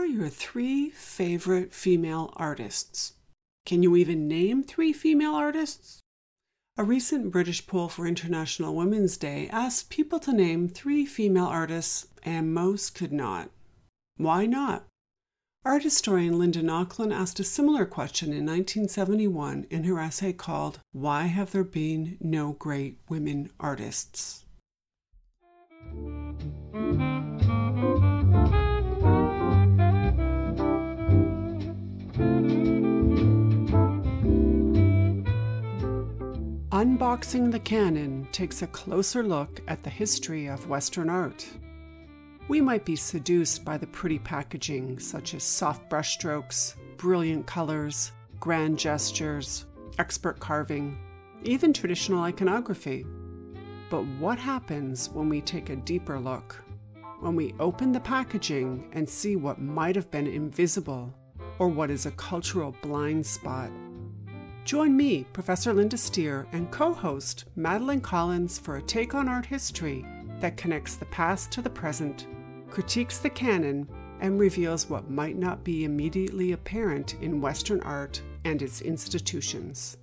are your three favorite female artists? Can you even name three female artists? A recent British poll for International Women's Day asked people to name three female artists, and most could not. Why not? Art historian Linda Nochlin asked a similar question in 1971 in her essay called Why Have There Been No Great Women Artists? Unboxing the Canon takes a closer look at the history of Western art. We might be seduced by the pretty packaging, such as soft brushstrokes, brilliant colors, grand gestures, expert carving, even traditional iconography. But what happens when we take a deeper look? When we open the packaging and see what might have been invisible or what is a cultural blind spot? Join me, Professor Linda Steer, and co host Madeline Collins for a take on art history that connects the past to the present, critiques the canon, and reveals what might not be immediately apparent in Western art and its institutions.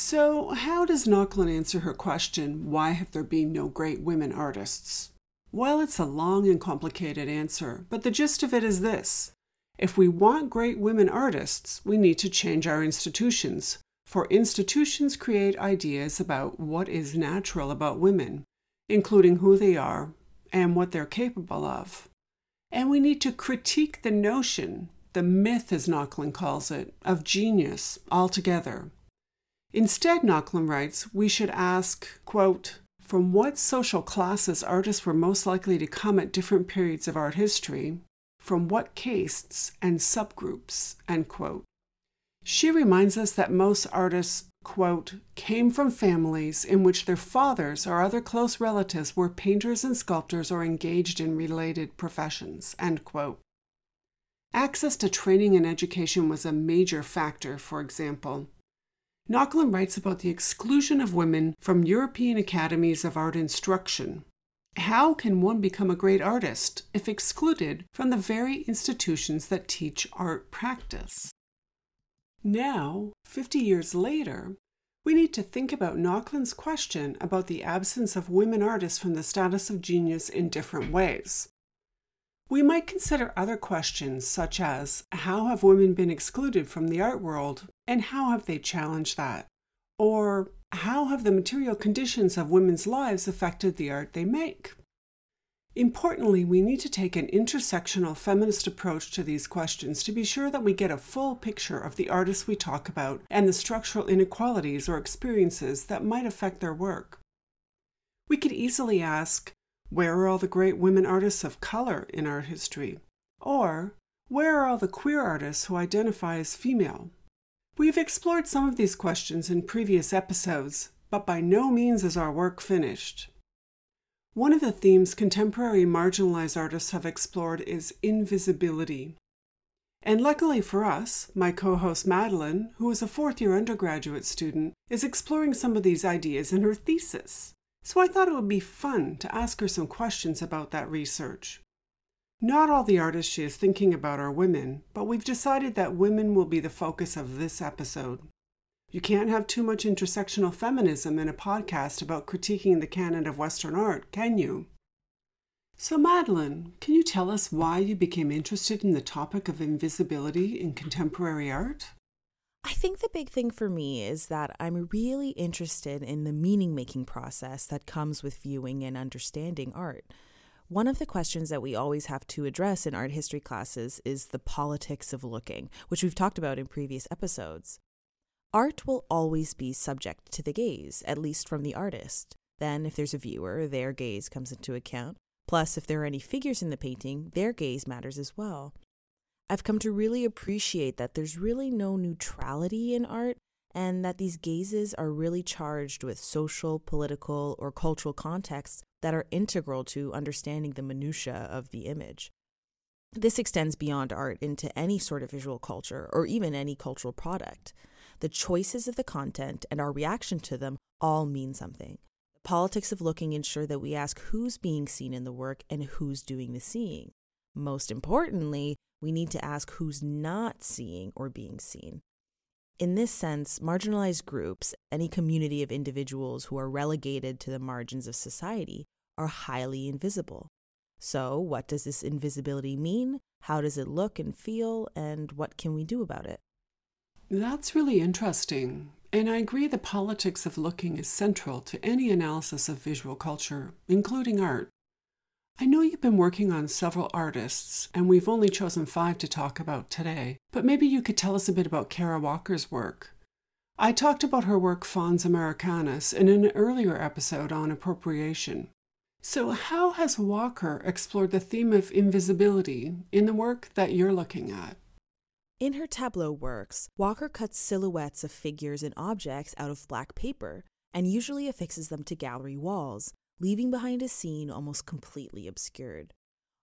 So, how does Nochlin answer her question, why have there been no great women artists? Well, it's a long and complicated answer, but the gist of it is this. If we want great women artists, we need to change our institutions, for institutions create ideas about what is natural about women, including who they are and what they're capable of. And we need to critique the notion, the myth as Nochlin calls it, of genius altogether. Instead, Nochlin writes, we should ask, quote, from what social classes artists were most likely to come at different periods of art history, from what castes and subgroups, end quote. She reminds us that most artists, quote, came from families in which their fathers or other close relatives were painters and sculptors or engaged in related professions, end quote. Access to training and education was a major factor, for example. Nochlin writes about the exclusion of women from European academies of art instruction. How can one become a great artist if excluded from the very institutions that teach art practice? Now, 50 years later, we need to think about Nochlin's question about the absence of women artists from the status of genius in different ways. We might consider other questions such as how have women been excluded from the art world and how have they challenged that? Or how have the material conditions of women's lives affected the art they make? Importantly, we need to take an intersectional feminist approach to these questions to be sure that we get a full picture of the artists we talk about and the structural inequalities or experiences that might affect their work. We could easily ask where are all the great women artists of color in art history? Or, where are all the queer artists who identify as female? We've explored some of these questions in previous episodes, but by no means is our work finished. One of the themes contemporary marginalized artists have explored is invisibility. And luckily for us, my co host Madeline, who is a fourth year undergraduate student, is exploring some of these ideas in her thesis. So I thought it would be fun to ask her some questions about that research. Not all the artists she is thinking about are women, but we've decided that women will be the focus of this episode. You can't have too much intersectional feminism in a podcast about critiquing the canon of Western art, can you? So, Madeline, can you tell us why you became interested in the topic of invisibility in contemporary art? I think the big thing for me is that I'm really interested in the meaning making process that comes with viewing and understanding art. One of the questions that we always have to address in art history classes is the politics of looking, which we've talked about in previous episodes. Art will always be subject to the gaze, at least from the artist. Then, if there's a viewer, their gaze comes into account. Plus, if there are any figures in the painting, their gaze matters as well. I've come to really appreciate that there's really no neutrality in art and that these gazes are really charged with social, political, or cultural contexts that are integral to understanding the minutiae of the image. This extends beyond art into any sort of visual culture or even any cultural product. the choices of the content, and our reaction to them all mean something. The politics of looking ensure that we ask who's being seen in the work and who's doing the seeing. Most importantly, we need to ask who's not seeing or being seen. In this sense, marginalized groups, any community of individuals who are relegated to the margins of society, are highly invisible. So, what does this invisibility mean? How does it look and feel? And what can we do about it? That's really interesting. And I agree the politics of looking is central to any analysis of visual culture, including art. I know you've been working on several artists, and we've only chosen five to talk about today, but maybe you could tell us a bit about Kara Walker's work. I talked about her work Fons Americanus in an earlier episode on appropriation. So, how has Walker explored the theme of invisibility in the work that you're looking at? In her tableau works, Walker cuts silhouettes of figures and objects out of black paper and usually affixes them to gallery walls, leaving behind a scene almost completely obscured.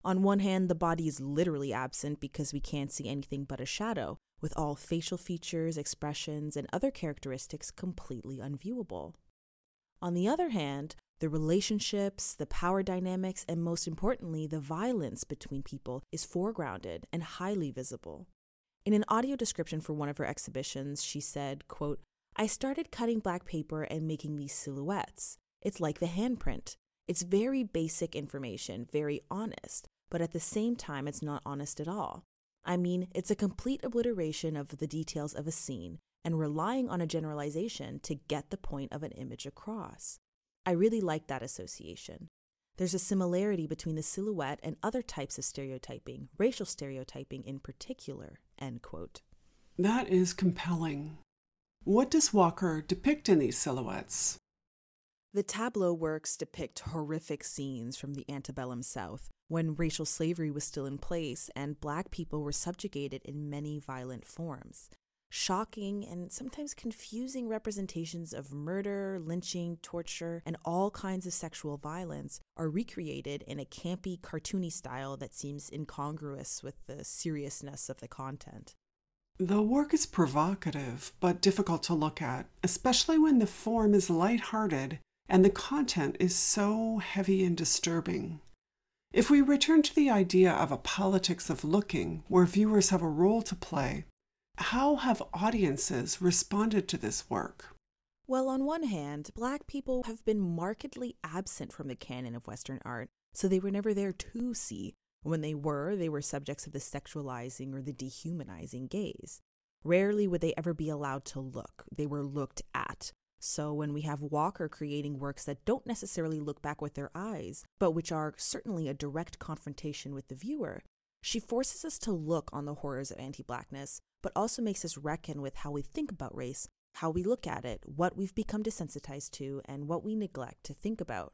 On one hand, the body is literally absent because we can't see anything but a shadow, with all facial features, expressions, and other characteristics completely unviewable. On the other hand, the relationships, the power dynamics, and most importantly, the violence between people is foregrounded and highly visible. In an audio description for one of her exhibitions, she said, quote, I started cutting black paper and making these silhouettes. It's like the handprint. It's very basic information, very honest, but at the same time, it's not honest at all. I mean, it's a complete obliteration of the details of a scene and relying on a generalization to get the point of an image across. I really like that association. There's a similarity between the silhouette and other types of stereotyping, racial stereotyping in particular. End quote. That is compelling. What does Walker depict in these silhouettes? The tableau works depict horrific scenes from the antebellum South, when racial slavery was still in place and black people were subjugated in many violent forms. Shocking and sometimes confusing representations of murder, lynching, torture, and all kinds of sexual violence are recreated in a campy, cartoony style that seems incongruous with the seriousness of the content. The work is provocative, but difficult to look at, especially when the form is light-hearted and the content is so heavy and disturbing. If we return to the idea of a politics of looking, where viewers have a role to play, how have audiences responded to this work? Well, on one hand, Black people have been markedly absent from the canon of Western art, so they were never there to see. When they were, they were subjects of the sexualizing or the dehumanizing gaze. Rarely would they ever be allowed to look, they were looked at, so when we have Walker creating works that don't necessarily look back with their eyes, but which are certainly a direct confrontation with the viewer, she forces us to look on the horrors of anti blackness, but also makes us reckon with how we think about race, how we look at it, what we've become desensitized to, and what we neglect to think about.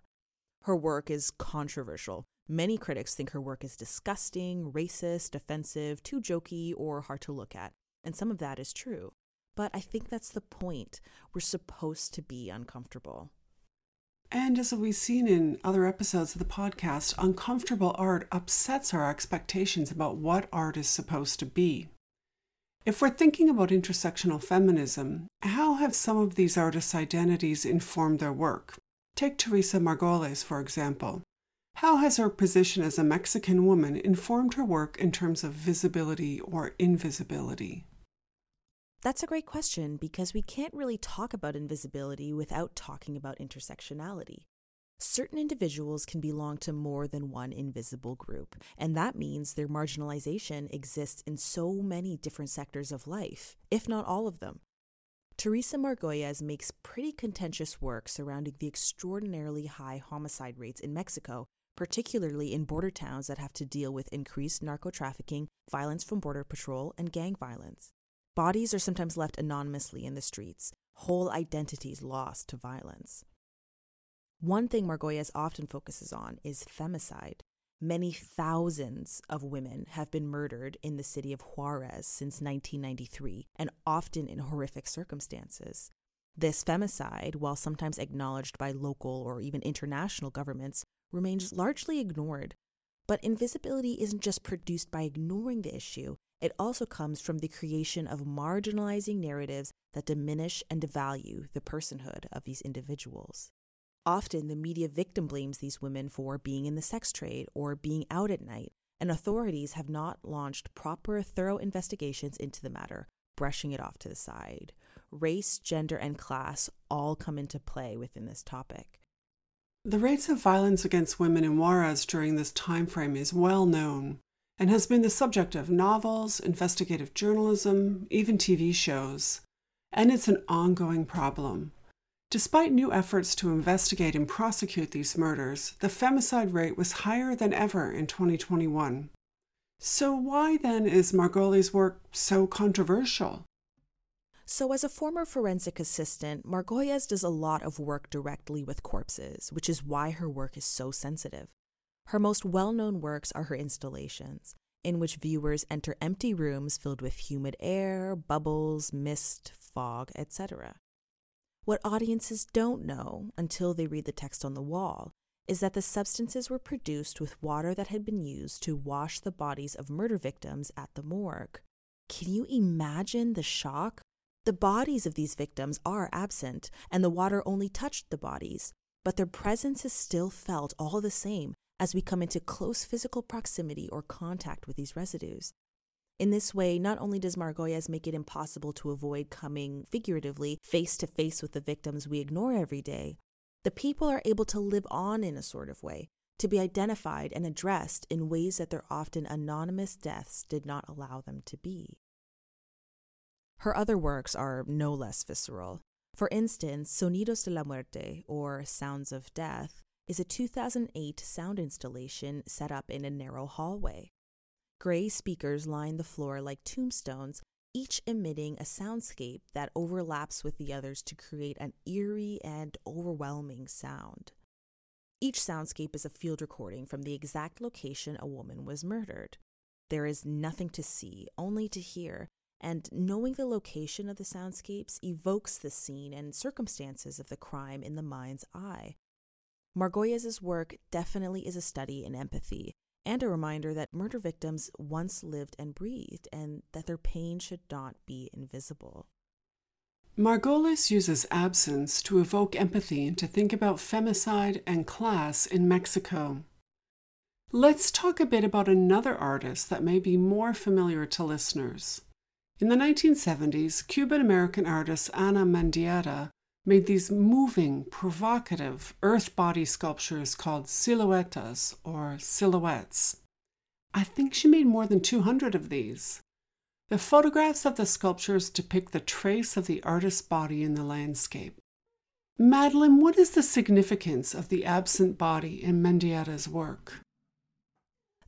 Her work is controversial. Many critics think her work is disgusting, racist, offensive, too jokey, or hard to look at. And some of that is true. But I think that's the point. We're supposed to be uncomfortable. And as we've seen in other episodes of the podcast, uncomfortable art upsets our expectations about what art is supposed to be. If we're thinking about intersectional feminism, how have some of these artists' identities informed their work? Take Teresa Margolles, for example. How has her position as a Mexican woman informed her work in terms of visibility or invisibility? That's a great question because we can't really talk about invisibility without talking about intersectionality. Certain individuals can belong to more than one invisible group, and that means their marginalization exists in so many different sectors of life, if not all of them. Teresa Margolles makes pretty contentious work surrounding the extraordinarily high homicide rates in Mexico, particularly in border towns that have to deal with increased narco trafficking, violence from Border Patrol, and gang violence. Bodies are sometimes left anonymously in the streets, whole identities lost to violence. One thing Margolles often focuses on is femicide. Many thousands of women have been murdered in the city of Juarez since 1993, and often in horrific circumstances. This femicide, while sometimes acknowledged by local or even international governments, remains largely ignored. But invisibility isn't just produced by ignoring the issue, it also comes from the creation of marginalizing narratives that diminish and devalue the personhood of these individuals. Often, the media victim blames these women for being in the sex trade or being out at night, and authorities have not launched proper, thorough investigations into the matter, brushing it off to the side. Race, gender, and class all come into play within this topic. The rates of violence against women in Juarez during this time frame is well known and has been the subject of novels, investigative journalism, even TV shows. And it's an ongoing problem. Despite new efforts to investigate and prosecute these murders, the femicide rate was higher than ever in 2021. So, why then is Margolles' work so controversial? So, as a former forensic assistant, Margolles does a lot of work directly with corpses, which is why her work is so sensitive. Her most well known works are her installations, in which viewers enter empty rooms filled with humid air, bubbles, mist, fog, etc. What audiences don't know until they read the text on the wall is that the substances were produced with water that had been used to wash the bodies of murder victims at the morgue. Can you imagine the shock? The bodies of these victims are absent, and the water only touched the bodies, but their presence is still felt all the same as we come into close physical proximity or contact with these residues. In this way, not only does Margolles make it impossible to avoid coming figuratively face to face with the victims we ignore every day, the people are able to live on in a sort of way, to be identified and addressed in ways that their often anonymous deaths did not allow them to be. Her other works are no less visceral. For instance, Sonidos de la Muerte, or Sounds of Death, is a 2008 sound installation set up in a narrow hallway. Gray speakers line the floor like tombstones, each emitting a soundscape that overlaps with the others to create an eerie and overwhelming sound. Each soundscape is a field recording from the exact location a woman was murdered. There is nothing to see, only to hear, and knowing the location of the soundscapes evokes the scene and circumstances of the crime in the mind's eye. Margolles' work definitely is a study in empathy, and a reminder that murder victims once lived and breathed and that their pain should not be invisible. Margolles uses absence to evoke empathy and to think about femicide and class in Mexico. Let's talk a bit about another artist that may be more familiar to listeners. In the 1970s, Cuban American artist Ana Mendieta made these moving, provocative earth body sculptures called siluetas or silhouettes. I think she made more than 200 of these. The photographs of the sculptures depict the trace of the artist's body in the landscape. Madeline, what is the significance of the absent body in Mendieta's work?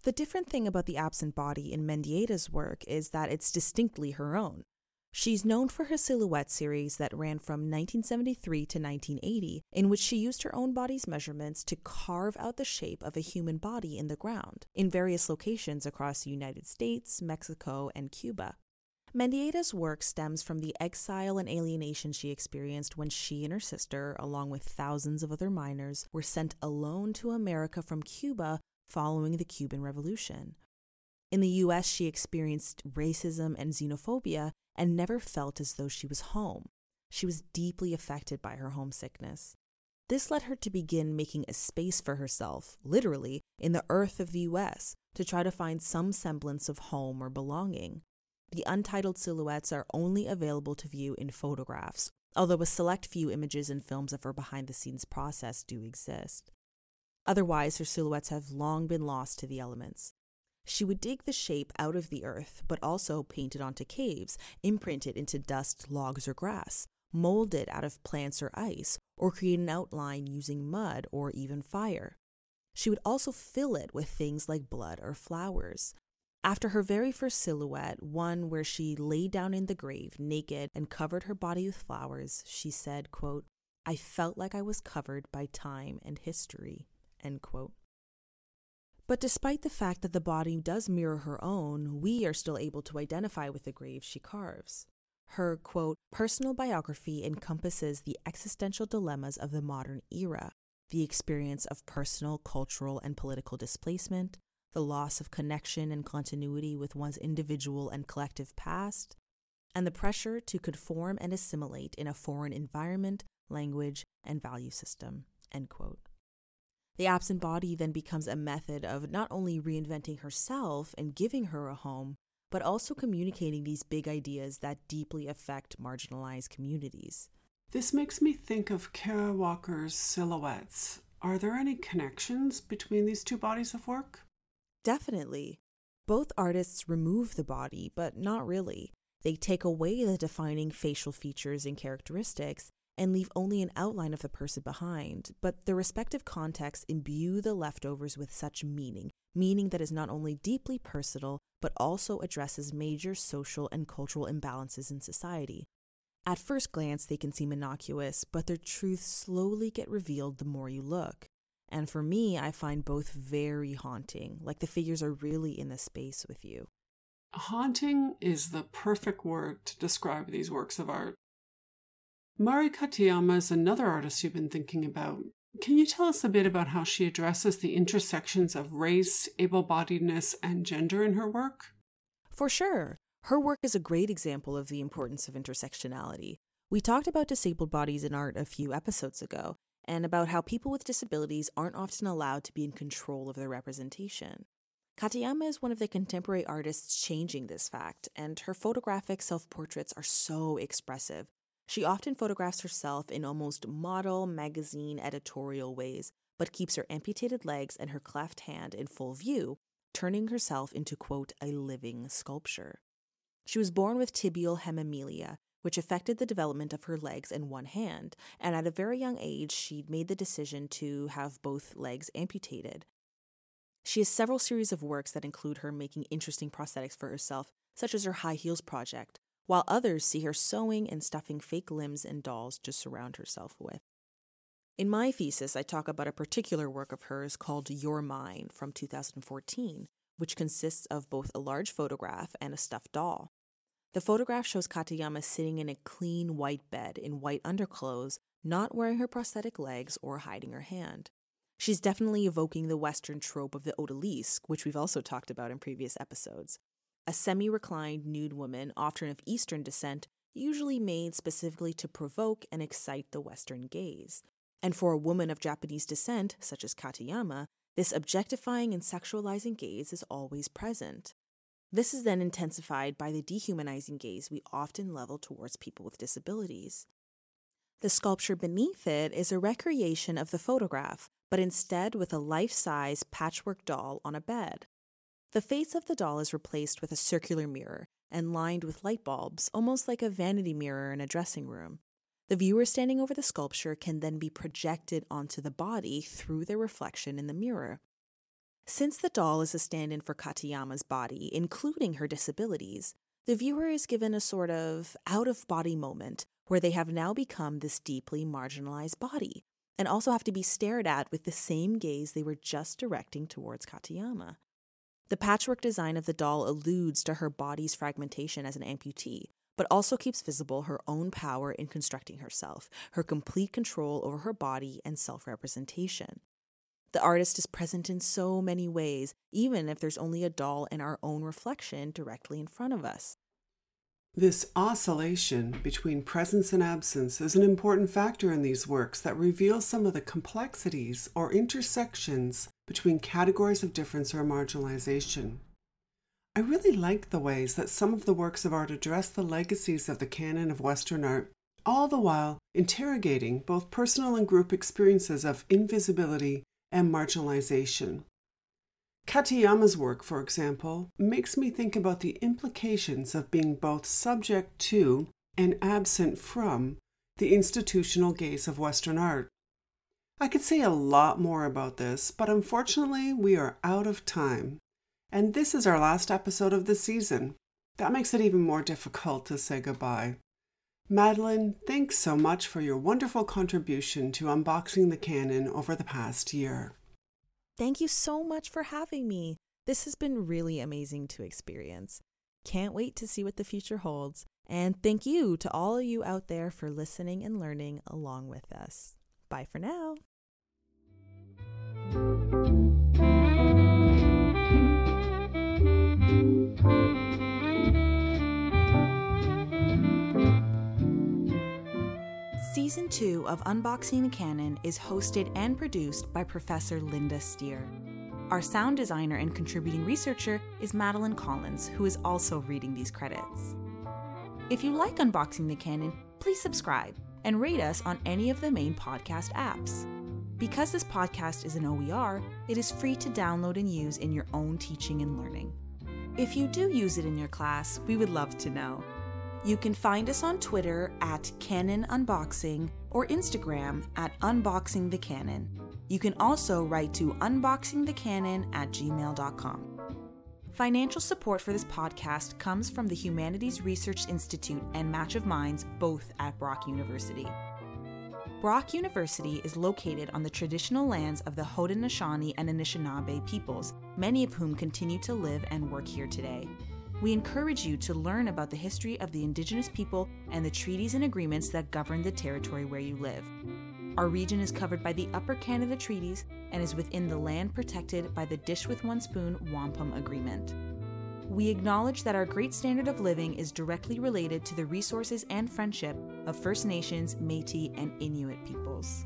The different thing about the absent body in Mendieta's work is that it's distinctly her own. She's known for her silhouette series that ran from 1973 to 1980, in which she used her own body's measurements to carve out the shape of a human body in the ground, in various locations across the United States, Mexico, and Cuba. Mendieta's work stems from the exile and alienation she experienced when she and her sister, along with thousands of other minors, were sent alone to America from Cuba following the Cuban Revolution. In the US, she experienced racism and xenophobia and never felt as though she was home. She was deeply affected by her homesickness. This led her to begin making a space for herself, literally, in the earth of the US to try to find some semblance of home or belonging. The untitled silhouettes are only available to view in photographs, although a select few images and films of her behind the scenes process do exist. Otherwise, her silhouettes have long been lost to the elements. She would dig the shape out of the earth, but also paint it onto caves, imprint it into dust, logs, or grass, mold it out of plants or ice, or create an outline using mud or even fire. She would also fill it with things like blood or flowers. After her very first silhouette, one where she lay down in the grave naked and covered her body with flowers, she said, quote, I felt like I was covered by time and history. End quote. But despite the fact that the body does mirror her own, we are still able to identify with the grave she carves. Her, quote, personal biography encompasses the existential dilemmas of the modern era, the experience of personal, cultural, and political displacement, the loss of connection and continuity with one's individual and collective past, and the pressure to conform and assimilate in a foreign environment, language, and value system. End quote. The absent body then becomes a method of not only reinventing herself and giving her a home, but also communicating these big ideas that deeply affect marginalized communities. This makes me think of Kara Walker's silhouettes. Are there any connections between these two bodies of work? Definitely. Both artists remove the body, but not really. They take away the defining facial features and characteristics and leave only an outline of the person behind, but the respective contexts imbue the leftovers with such meaning, meaning that is not only deeply personal, but also addresses major social and cultural imbalances in society. At first glance, they can seem innocuous, but their truths slowly get revealed the more you look. And for me, I find both very haunting, like the figures are really in the space with you. Haunting is the perfect word to describe these works of art. Mari Katayama is another artist you've been thinking about. Can you tell us a bit about how she addresses the intersections of race, able bodiedness, and gender in her work? For sure. Her work is a great example of the importance of intersectionality. We talked about disabled bodies in art a few episodes ago, and about how people with disabilities aren't often allowed to be in control of their representation. Katayama is one of the contemporary artists changing this fact, and her photographic self portraits are so expressive, she often photographs herself in almost model magazine editorial ways, but keeps her amputated legs and her cleft hand in full view, turning herself into, quote, a living sculpture. She was born with tibial hemimelia, which affected the development of her legs and one hand, and at a very young age, she made the decision to have both legs amputated. She has several series of works that include her making interesting prosthetics for herself, such as her high heels project, while others see her sewing and stuffing fake limbs and dolls to surround herself with. In my thesis, I talk about a particular work of hers called You're Mine from 2014, which consists of both a large photograph and a stuffed doll. The photograph shows Katayama sitting in a clean white bed in white underclothes, not wearing her prosthetic legs or hiding her hand. She's definitely evoking the Western trope of the odalisque, which we've also talked about in previous episodes a semi reclined nude woman, often of Eastern descent, usually made specifically to provoke and excite the Western gaze. And for a woman of Japanese descent, such as Katayama, this objectifying and sexualizing gaze is always present. This is then intensified by the dehumanizing gaze we often level towards people with disabilities. The sculpture beneath it is a recreation of the photograph, but instead with a life size patchwork doll on a bed. The face of the doll is replaced with a circular mirror and lined with light bulbs, almost like a vanity mirror in a dressing room. The viewer standing over the sculpture can then be projected onto the body through their reflection in the mirror. Since the doll is a stand in for Katayama's body, including her disabilities, the viewer is given a sort of out of body moment where they have now become this deeply marginalized body and also have to be stared at with the same gaze they were just directing towards Katayama. The patchwork design of the doll alludes to her body's fragmentation as an amputee, but also keeps visible her own power in constructing herself, her complete control over her body and self representation. The artist is present in so many ways, even if there's only a doll and our own reflection directly in front of us. This oscillation between presence and absence is an important factor in these works that reveals some of the complexities or intersections between categories of difference or marginalization. I really like the ways that some of the works of art address the legacies of the canon of Western art, all the while interrogating both personal and group experiences of invisibility and marginalization. Katayama's work, for example, makes me think about the implications of being both subject to and absent from the institutional gaze of Western art. I could say a lot more about this, but unfortunately, we are out of time. And this is our last episode of the season. That makes it even more difficult to say goodbye. Madeline, thanks so much for your wonderful contribution to unboxing the canon over the past year. Thank you so much for having me. This has been really amazing to experience. Can't wait to see what the future holds. And thank you to all of you out there for listening and learning along with us. Bye for now. Season 2 of Unboxing the Canon is hosted and produced by Professor Linda Steer. Our sound designer and contributing researcher is Madeline Collins, who is also reading these credits. If you like Unboxing the Canon, please subscribe and rate us on any of the main podcast apps. Because this podcast is an OER, it is free to download and use in your own teaching and learning. If you do use it in your class, we would love to know. You can find us on Twitter at Canon Unboxing or Instagram at Unboxing the Canon. You can also write to unboxingthecanon at gmail.com. Financial support for this podcast comes from the Humanities Research Institute and Match of Minds, both at Brock University. Brock University is located on the traditional lands of the Haudenosaunee and Anishinaabe peoples, many of whom continue to live and work here today. We encourage you to learn about the history of the Indigenous people and the treaties and agreements that govern the territory where you live. Our region is covered by the Upper Canada Treaties and is within the land protected by the Dish with One Spoon Wampum Agreement. We acknowledge that our great standard of living is directly related to the resources and friendship of First Nations, Metis, and Inuit peoples.